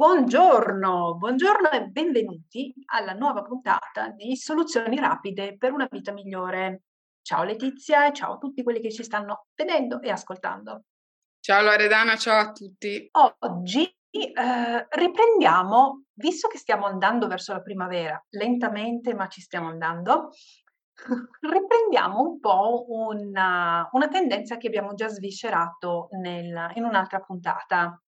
Buongiorno, buongiorno e benvenuti alla nuova puntata di Soluzioni rapide per una vita migliore. Ciao Letizia e ciao a tutti quelli che ci stanno vedendo e ascoltando. Ciao Loredana, ciao a tutti. Oggi eh, riprendiamo, visto che stiamo andando verso la primavera, lentamente ma ci stiamo andando, riprendiamo un po' una, una tendenza che abbiamo già sviscerato nel, in un'altra puntata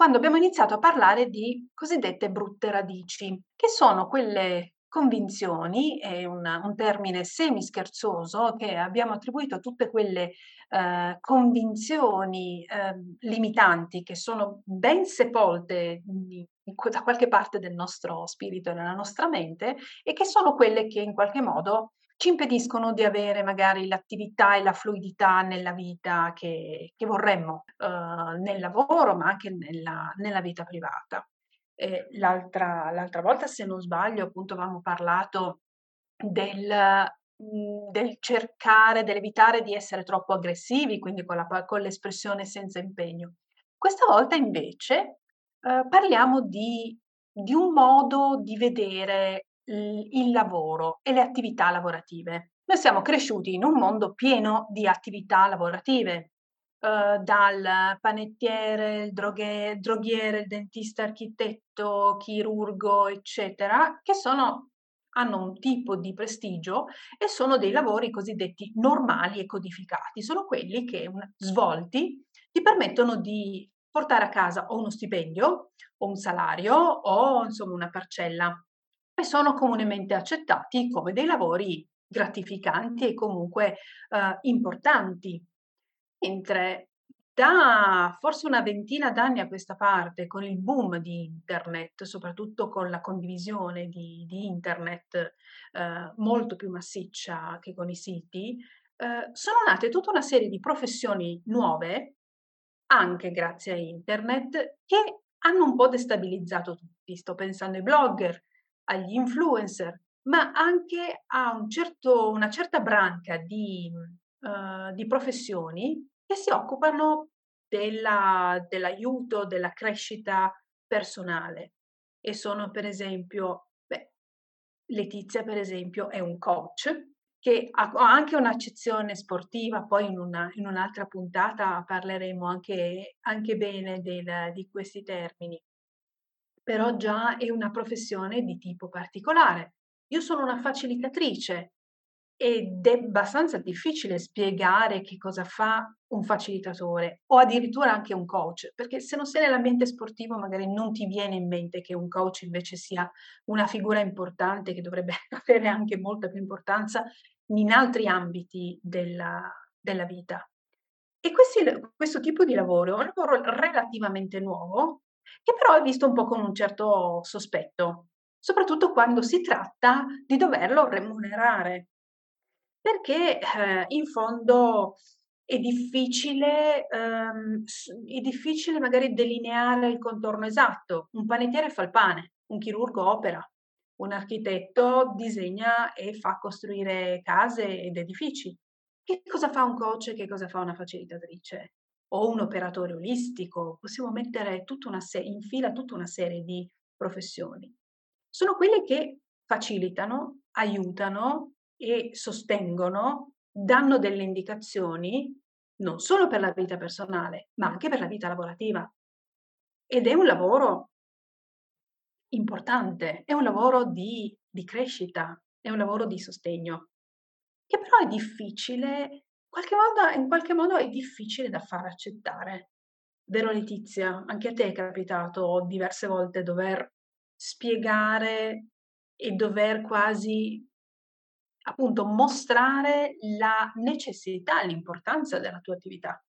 quando abbiamo iniziato a parlare di cosiddette brutte radici, che sono quelle convinzioni, è una, un termine semi-scherzoso che abbiamo attribuito a tutte quelle eh, convinzioni eh, limitanti che sono ben sepolte in, da qualche parte del nostro spirito e della nostra mente e che sono quelle che in qualche modo ci impediscono di avere magari l'attività e la fluidità nella vita che, che vorremmo, eh, nel lavoro, ma anche nella, nella vita privata. L'altra, l'altra volta, se non sbaglio, appunto avevamo parlato del, mhmm, del cercare, dell'evitare di essere troppo aggressivi, quindi con, la, con l'espressione senza impegno. Questa volta invece eh, parliamo di, di un modo di vedere il lavoro e le attività lavorative. Noi siamo cresciuti in un mondo pieno di attività lavorative, eh, dal panettiere, il droghe, droghiere, il dentista, architetto, chirurgo, eccetera, che sono, hanno un tipo di prestigio e sono dei lavori cosiddetti normali e codificati. Sono quelli che, svolti, ti permettono di portare a casa o uno stipendio o un salario o insomma una parcella e sono comunemente accettati come dei lavori gratificanti e comunque eh, importanti. Mentre da forse una ventina d'anni a questa parte, con il boom di internet, soprattutto con la condivisione di, di internet eh, molto più massiccia che con i siti, eh, sono nate tutta una serie di professioni nuove, anche grazie a internet, che hanno un po' destabilizzato tutti. Sto pensando ai blogger, agli influencer, ma anche a un certo, una certa branca di, uh, di professioni che si occupano della, dell'aiuto, della crescita personale. E sono per esempio, beh, Letizia per esempio è un coach che ha anche un'accezione sportiva, poi in, una, in un'altra puntata parleremo anche, anche bene del, di questi termini però già è una professione di tipo particolare. Io sono una facilitatrice ed è abbastanza difficile spiegare che cosa fa un facilitatore o addirittura anche un coach, perché se non sei nell'ambiente sportivo magari non ti viene in mente che un coach invece sia una figura importante che dovrebbe avere anche molta più importanza in altri ambiti della, della vita. E questi, questo tipo di lavoro è un lavoro relativamente nuovo, che però è visto un po' con un certo sospetto, soprattutto quando si tratta di doverlo remunerare, perché eh, in fondo è difficile, ehm, è difficile magari delineare il contorno esatto. Un panettiere fa il pane, un chirurgo opera, un architetto disegna e fa costruire case ed edifici. Che cosa fa un coach e che cosa fa una facilitatrice? O un operatore olistico, possiamo mettere se- in fila tutta una serie di professioni. Sono quelle che facilitano, aiutano e sostengono, danno delle indicazioni non solo per la vita personale, ma anche per la vita lavorativa. Ed è un lavoro importante, è un lavoro di, di crescita, è un lavoro di sostegno, che però è difficile qualche volta, in qualche modo è difficile da far accettare. Vero Letizia? Anche a te è capitato diverse volte dover spiegare e dover quasi appunto mostrare la necessità, l'importanza della tua attività.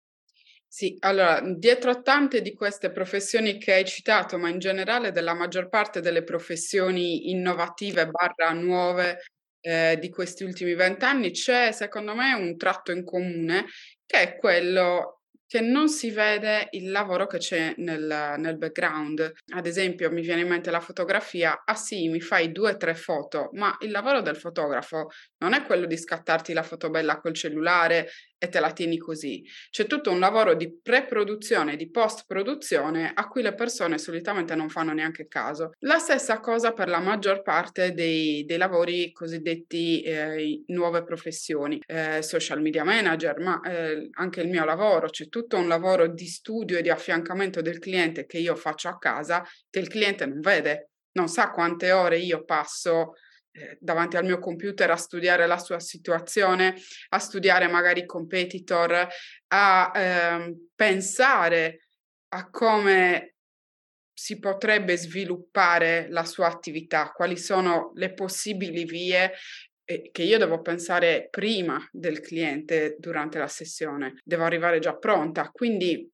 Sì, allora, dietro a tante di queste professioni che hai citato, ma in generale della maggior parte delle professioni innovative barra nuove eh, di questi ultimi vent'anni c'è secondo me un tratto in comune che è quello che non si vede il lavoro che c'è nel, nel, background. Ad esempio, mi viene in mente la fotografia, ah sì, mi fai due o tre foto, ma il lavoro del fotografo non è quello di scattarti la foto bella col cellulare e te la tieni così. C'è tutto un lavoro di pre-produzione, di post-produzione a cui le persone solitamente non fanno neanche caso. La stessa cosa per la maggior parte dei, dei lavori cosiddetti eh, nuove professioni, eh, social media manager, ma eh, anche il mio lavoro, c'è tutto un lavoro di studio e di affiancamento del cliente che io faccio a casa che il cliente non vede, non sa quante ore io passo davanti al mio computer a studiare la sua situazione, a studiare magari i competitor, a eh, pensare a come si potrebbe sviluppare la sua attività, quali sono le possibili vie eh, che io devo pensare prima del cliente durante la sessione, devo arrivare già pronta. Quindi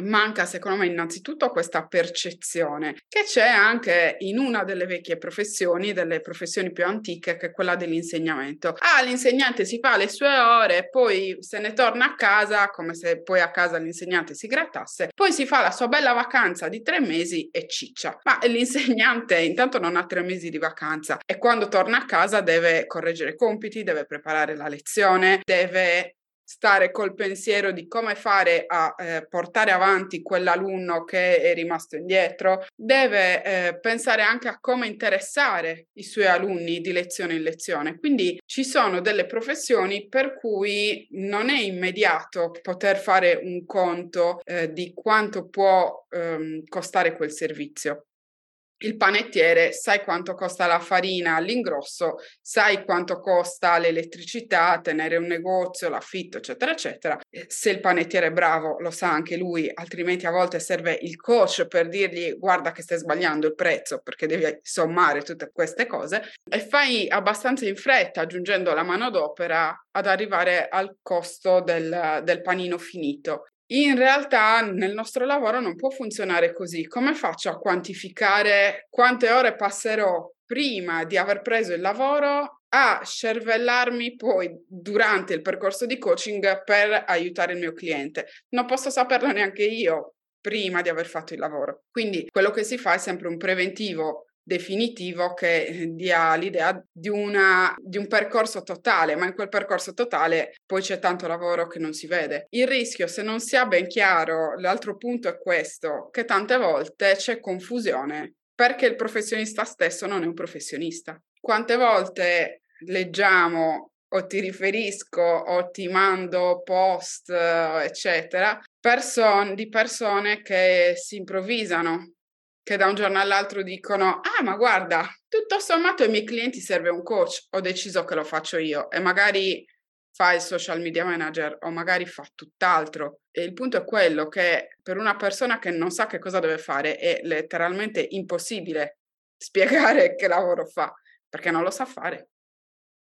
manca secondo me innanzitutto questa percezione che c'è anche in una delle vecchie professioni, delle professioni più antiche, che è quella dell'insegnamento. Ah, l'insegnante si fa le sue ore, poi se ne torna a casa, come se poi a casa l'insegnante si grattasse, poi si fa la sua bella vacanza di tre mesi e ciccia. Ma l'insegnante intanto non ha tre mesi di vacanza e quando torna a casa deve correggere compiti, deve preparare la lezione, deve stare col pensiero di come fare a eh, portare avanti quell'alunno che è rimasto indietro, deve eh, pensare anche a come interessare i suoi alunni di lezione in lezione. Quindi ci sono delle professioni per cui non è immediato poter fare un conto eh, di quanto può ehm, costare quel servizio il panettiere sai quanto costa la farina all'ingrosso, sai quanto costa l'elettricità, tenere un negozio, l'affitto, eccetera, eccetera. Se il panettiere è bravo, lo sa anche lui, altrimenti a volte serve il coach per dirgli guarda che stai sbagliando il prezzo perché devi sommare tutte queste cose e fai abbastanza in fretta aggiungendo la manodopera ad arrivare al costo del, del panino finito. In realtà nel nostro lavoro non può funzionare così. Come faccio a quantificare quante ore passerò prima di aver preso il lavoro a scervellarmi poi durante il percorso di coaching per aiutare il mio cliente? Non posso saperlo neanche io prima di aver fatto il lavoro. Quindi quello che si fa è sempre un preventivo definitivo che dia l'idea di, una, di un percorso totale, ma in quel percorso totale poi c'è tanto lavoro che non si vede. Il rischio, se non si ha ben chiaro, l'altro punto è questo, che tante volte c'è confusione perché il professionista stesso non è un professionista. Quante volte leggiamo o ti riferisco o ti mando post, eccetera, person- di persone che si improvvisano che da un giorno all'altro dicono, ah ma guarda, tutto sommato ai miei clienti serve un coach, ho deciso che lo faccio io e magari fa il social media manager o magari fa tutt'altro. E il punto è quello che per una persona che non sa che cosa deve fare è letteralmente impossibile spiegare che lavoro fa, perché non lo sa fare.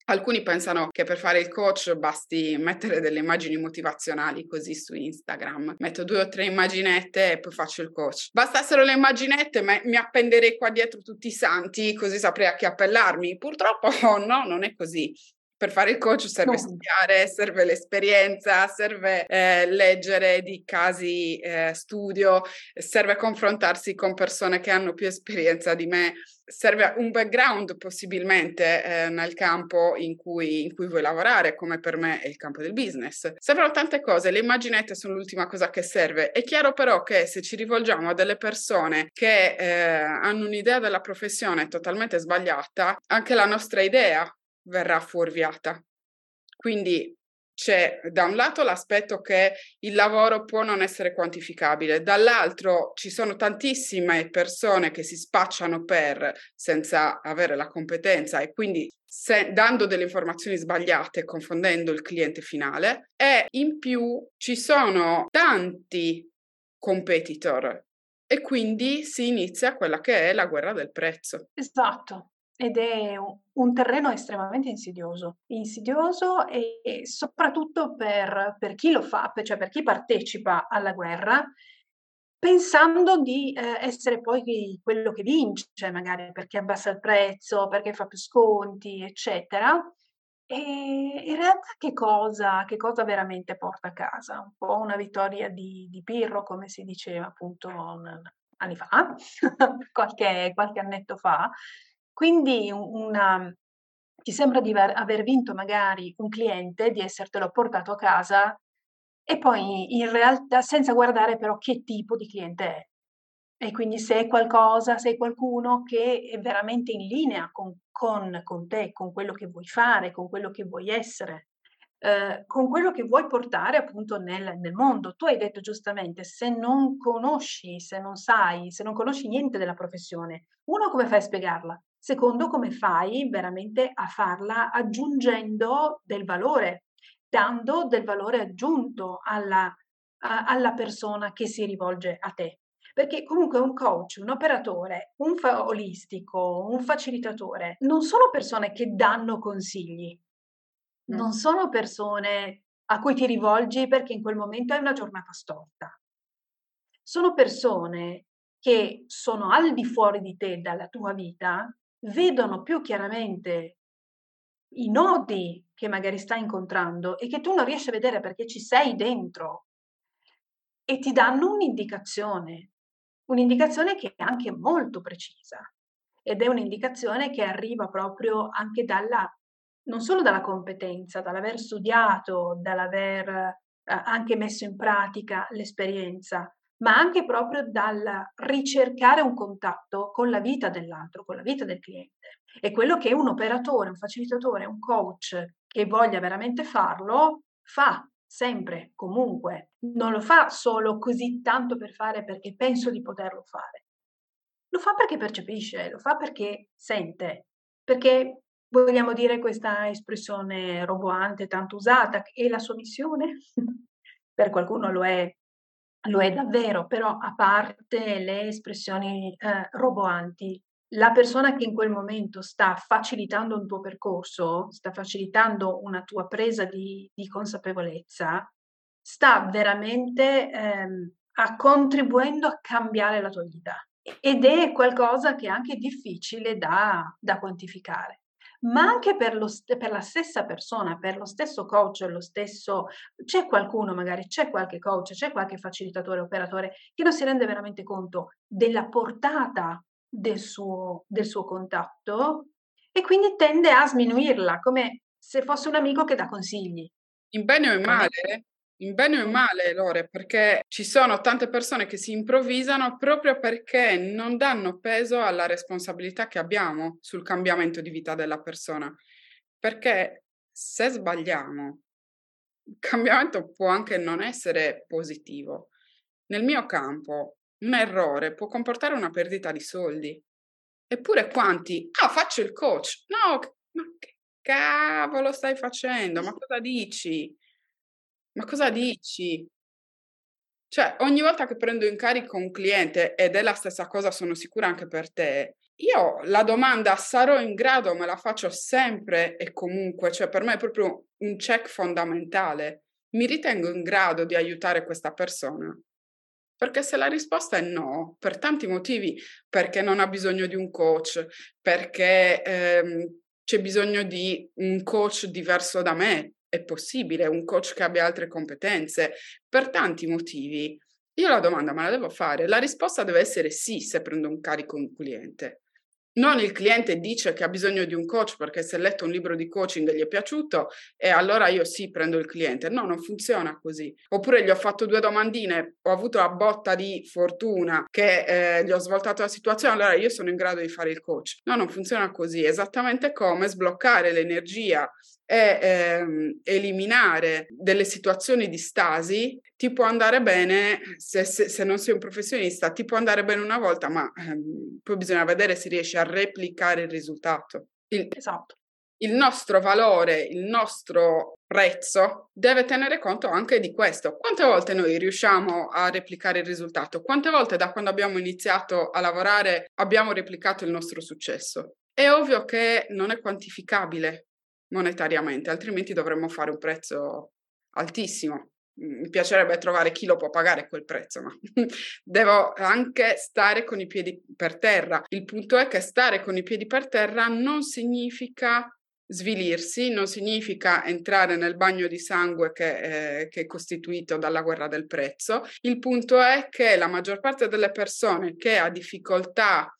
Alcuni pensano che per fare il coach basti mettere delle immagini motivazionali così su Instagram. Metto due o tre immaginette e poi faccio il coach. Bastassero le immaginette, ma mi appenderei qua dietro tutti i santi, così saprei a chi appellarmi. Purtroppo no, non è così per fare il coach serve no. studiare, serve l'esperienza, serve eh, leggere di casi eh, studio, serve confrontarsi con persone che hanno più esperienza di me, serve un background possibilmente eh, nel campo in cui, in cui, vuoi lavorare, come per me è il campo del business. Servono tante cose, le immaginette sono l'ultima cosa che serve. È chiaro però che se ci rivolgiamo a delle persone che eh, hanno un'idea della professione totalmente sbagliata, anche la nostra idea verrà fuorviata. Quindi c'è da un lato l'aspetto che il lavoro può non essere quantificabile, dall'altro ci sono tantissime persone che si spacciano per senza avere la competenza e quindi se, dando delle informazioni sbagliate, confondendo il cliente finale e in più ci sono tanti competitor e quindi si inizia quella che è la guerra del prezzo. Esatto, ed è un terreno estremamente insidioso, insidioso e, e soprattutto per, per, chi lo fa, cioè per chi partecipa alla guerra, pensando di eh, essere poi quello che vince, magari perché abbassa il prezzo, perché fa più sconti, eccetera. E in realtà che cosa, che cosa veramente porta a casa? Un po' una vittoria di, di Pirro, come si diceva appunto anni fa, qualche, qualche annetto fa, quindi una, ti sembra di aver vinto magari un cliente, di essertelo portato a casa e poi in realtà senza guardare però che tipo di cliente è. E quindi se è qualcosa, se è qualcuno che è veramente in linea con, con, con te, con quello che vuoi fare, con quello che vuoi essere, eh, con quello che vuoi portare appunto nel, nel, mondo. Tu hai detto giustamente, se non conosci, se non sai, se non conosci niente della professione, uno come fai a spiegarla? Secondo come fai veramente a farla aggiungendo del valore, dando del valore aggiunto alla, a, alla persona che si rivolge a te. Perché comunque un coach, un operatore, un fa- olistico, un facilitatore, non sono persone che danno consigli, non sono persone a cui ti rivolgi perché in quel momento hai una giornata storta. Sono persone che sono al di fuori di te, dalla tua vita, vedono più chiaramente i nodi che magari stai incontrando e che tu non riesci a vedere perché ci sei dentro e ti danno un'indicazione, un'indicazione che è anche molto precisa ed è un'indicazione che arriva proprio anche dalla, non solo dalla competenza, dall'aver studiato, dall'aver eh, anche messo in pratica l'esperienza, ma anche proprio dal ricercare un contatto con la vita dell'altro, con la vita del cliente. E quello che un operatore, un facilitatore, un coach che voglia veramente farlo, fa sempre, comunque. Non lo fa solo così tanto per fare perché penso di poterlo fare. Lo fa perché percepisce, lo fa perché sente, perché vogliamo dire questa espressione roboante tanto usata, è la sua missione? per qualcuno lo è, lo è davvero, però a parte le espressioni eh, roboanti, la persona che in quel momento sta facilitando un tuo percorso, sta facilitando una tua presa di, di consapevolezza, sta veramente ehm, a contribuendo a cambiare la tua vita. Ed è qualcosa che è anche difficile da, da quantificare ma anche per, lo, per, la stessa persona, per lo stesso coach, lo stesso, c'è qualcuno magari, c'è qualche coach, c'è qualche facilitatore, operatore che non si rende veramente conto della portata del suo, del suo contatto e quindi tende a sminuirla come se fosse un amico che dà consigli. In bene o in male, in bene o in male, Lore, perché ci sono tante persone che si improvvisano proprio perché non danno peso alla responsabilità che abbiamo sul cambiamento di vita della persona. Perché se sbagliamo, il cambiamento può anche non essere positivo. Nel mio campo, un errore può comportare una perdita di soldi. Eppure quanti? Ah, faccio il coach. No, ma che cavolo stai facendo? Ma cosa dici? Ma cosa dici? Cioè, ogni volta che prendo in carico un cliente, ed è la stessa cosa, sono sicura anche per te, io la domanda sarò in grado me la faccio sempre e comunque, cioè per me è proprio un check fondamentale. Mi ritengo in grado di aiutare questa persona? Perché se la risposta è no, per tanti motivi, perché non ha bisogno di un coach, perché ehm, c'è bisogno di un coach diverso da me, è possibile, un coach che abbia altre competenze, per tanti motivi. Io la domanda me la devo fare, la risposta deve essere sì se prendo un carico un cliente non il cliente dice che ha bisogno di un coach perché si è letto un libro di coaching e gli è piaciuto e allora io sì prendo il cliente. No, non funziona così. Oppure gli ho fatto due domandine, ho avuto la botta di fortuna che eh, gli ho svoltato la situazione, allora io sono in grado di fare il coach. No, non funziona così. Esattamente come sbloccare l'energia e ehm, eliminare delle situazioni di stasi ti può andare bene se, se, se, non sei un professionista, ti può andare bene una volta, ma ehm, poi bisogna vedere se riesci a replicare il risultato. Il, esatto. Il nostro valore, il nostro prezzo deve tenere conto anche di questo. Quante volte noi riusciamo a replicare il risultato? Quante volte da quando abbiamo iniziato a lavorare abbiamo replicato il nostro successo? È ovvio che non è quantificabile monetariamente, altrimenti dovremmo fare un prezzo altissimo. Mi piacerebbe trovare chi lo può pagare quel prezzo, ma devo anche stare con i piedi per terra. Il punto è che stare con i piedi per terra non significa svilirsi, non significa entrare nel bagno di sangue che, eh, che, è costituito dalla guerra del prezzo. Il punto è che la maggior parte delle persone che ha difficoltà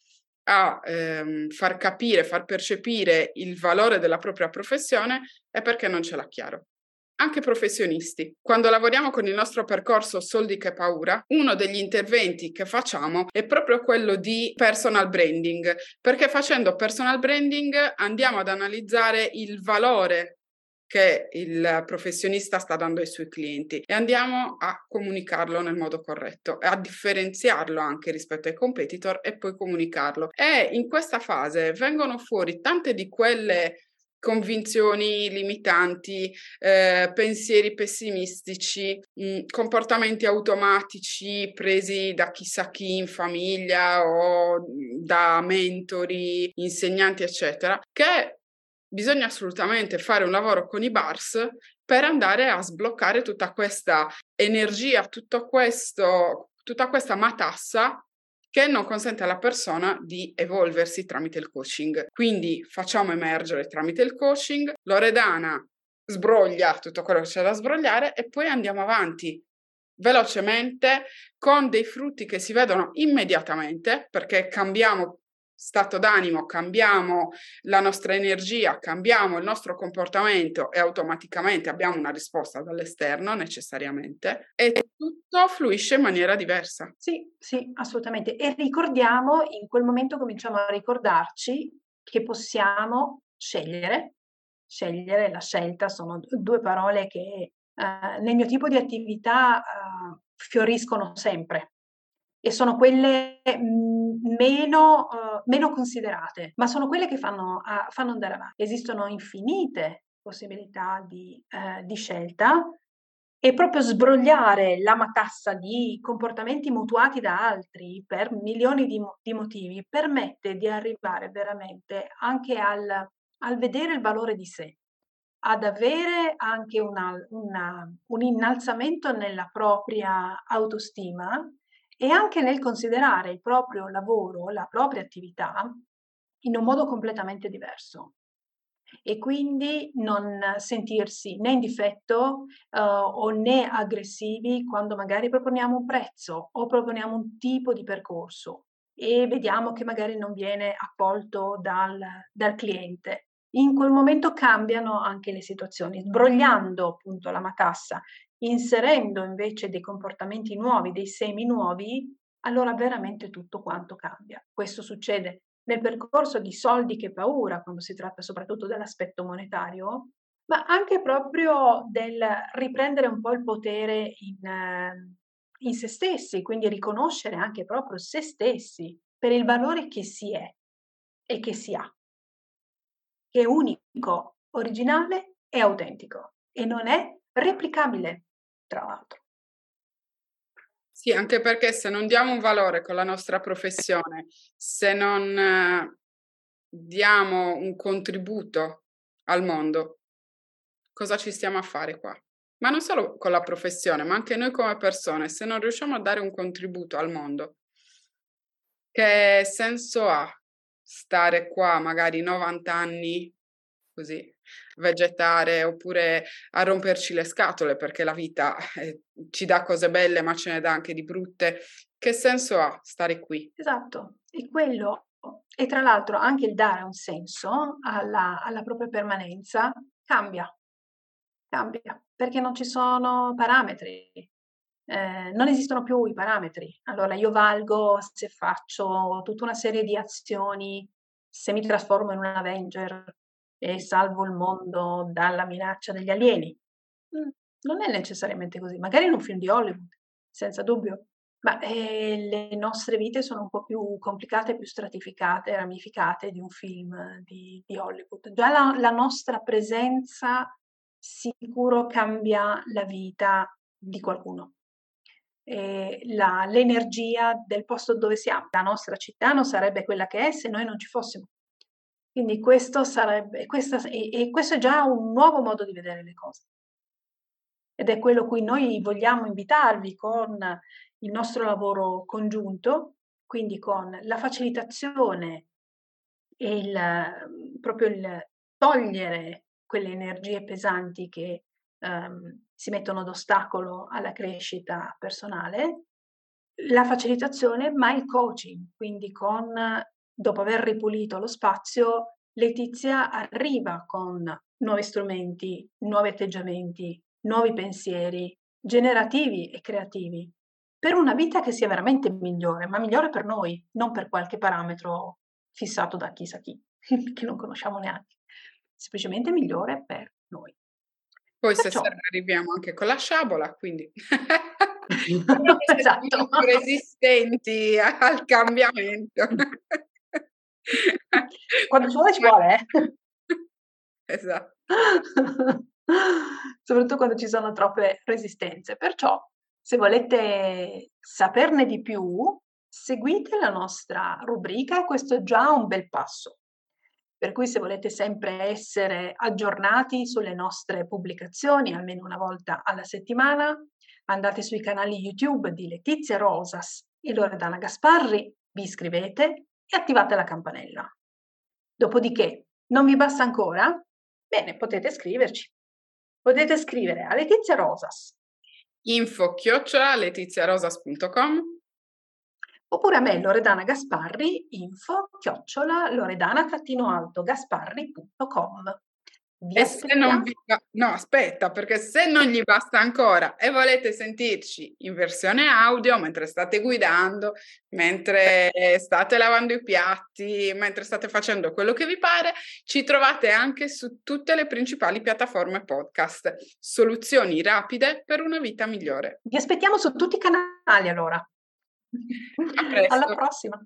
a ehm, far capire, far percepire il valore della propria professione è perché non ce l'ha chiaro anche professionisti. Quando lavoriamo con il nostro percorso Soldi che paura, uno degli interventi che facciamo è proprio quello di personal branding, perché facendo personal branding andiamo ad analizzare il valore che il professionista sta dando ai suoi clienti e andiamo a comunicarlo nel modo corretto a differenziarlo anche rispetto ai competitor e poi comunicarlo. E in questa fase vengono fuori tante di quelle convinzioni limitanti, eh, pensieri pessimistici, mh, mm, comportamenti automatici presi da chissà chi in famiglia o da mentori, insegnanti, eccetera, che bisogna assolutamente fare un lavoro con i bars per andare a sbloccare tutta questa energia, tutto questo, tutta questa matassa che non consente alla persona di evolversi tramite il coaching. Quindi facciamo emergere tramite il coaching, Loredana sbroglia tutto quello che c'è da sbrogliare e poi andiamo avanti velocemente con dei frutti che si vedono immediatamente perché cambiamo stato d'animo, cambiamo la nostra energia, cambiamo il nostro comportamento e automaticamente abbiamo una risposta dall'esterno necessariamente e tutto fluisce in maniera diversa. Sì, sì, assolutamente. E ricordiamo, in quel momento cominciamo a ricordarci che possiamo scegliere. Scegliere, la scelta sono due parole che eh, nel mio tipo di attività eh, fioriscono sempre e sono quelle mhmm, meno, uh, meno, considerate, ma sono quelle che fanno, uh, fanno, andare avanti. Esistono infinite possibilità di, uh, di scelta e proprio sbrogliare la matassa di comportamenti mutuati da altri per milioni di, di motivi permette di arrivare veramente anche al, al, vedere il valore di sé, ad avere anche una, una, un innalzamento nella propria autostima e anche nel considerare il proprio lavoro, la propria attività in un modo completamente diverso e quindi non sentirsi né in difetto uh, o né aggressivi quando magari proponiamo un prezzo o proponiamo un tipo di percorso e vediamo che magari non viene accolto dal, dal cliente. In quel momento cambiano anche le situazioni, sbrogliando appunto la matassa inserendo invece dei comportamenti nuovi, dei semi nuovi, allora veramente tutto quanto cambia. Questo succede nel percorso di soldi che paura, quando si tratta soprattutto dell'aspetto monetario, ma anche proprio del riprendere un po' il potere in, in se stessi, quindi riconoscere anche proprio se stessi per il valore che si è e che si ha, che è unico, originale e autentico e non è replicabile tra l'altro. Sì, anche perché se non diamo un valore con la nostra professione, se non eh, diamo un contributo al mondo, cosa ci stiamo a fare qua? Ma non solo con la professione, ma anche noi come persone, se non riusciamo a dare un contributo al mondo, che senso ha stare qua magari 90 anni così vegetare oppure a romperci le scatole perché la vita eh, ci dà cose belle ma ce ne dà anche di brutte. Che senso ha stare qui? Esatto, e quello e tra l'altro anche il dare un senso alla, alla propria permanenza cambia, cambia perché non ci sono parametri, eh, non esistono più i parametri. Allora io valgo se faccio tutta una serie di azioni, se mi trasformo in un Avenger, e salvo il mondo dalla minaccia degli alieni. Mm, non è necessariamente così, magari in un film di Hollywood, senza dubbio, ma eh, le nostre vite sono un po' più complicate, più stratificate, ramificate di un film di, di Hollywood. Già la, la nostra presenza sicuro cambia la vita di qualcuno. La, l'energia del posto dove siamo. La nostra città non sarebbe quella che è se noi non ci fossimo. Quindi questo sarebbe, questa, e, e questo è già un nuovo modo di vedere le cose. Ed è quello cui noi vogliamo invitarvi con il nostro lavoro congiunto, quindi con la facilitazione e il, proprio il togliere quelle energie pesanti che um, si mettono d'ostacolo alla crescita personale, la facilitazione, ma il coaching, quindi con dopo aver ripulito lo spazio, Letizia arriva con nuovi strumenti, nuovi atteggiamenti, nuovi pensieri, generativi e creativi, per una vita che sia veramente migliore, ma migliore per noi, non per qualche parametro fissato da chissà chi, che non conosciamo neanche, semplicemente migliore per noi. Poi Perciò... se arriviamo anche con la sciabola, quindi esatto. resistenti al cambiamento. Quando ci vuole ci vuole. Eh. Esatto. Soprattutto quando ci sono troppe resistenze. Perciò, se volete saperne di più, seguite la nostra rubrica e questo è già un bel passo. Per cui se volete sempre essere aggiornati sulle nostre pubblicazioni, almeno una volta alla settimana, andate sui canali YouTube di Letizia Rosas e Loredana Gasparri, vi iscrivete e attivate la campanella. Dopodiché, non vi basta ancora? Bene, potete scriverci. Potete scrivere a Letizia Rosas. Info chiocciola letiziarosas.com oppure a me Loredana Gasparri, info chiocciola loredana-gasparri.com. e se non vi, no, aspetta, perché se non gli basta ancora e volete sentirci in versione audio mentre state guidando, mentre state lavando i piatti, mentre state facendo quello che vi pare, ci trovate anche su tutte le principali piattaforme podcast. Soluzioni rapide per una vita migliore. Vi aspettiamo su tutti i canali allora. Alla prossima.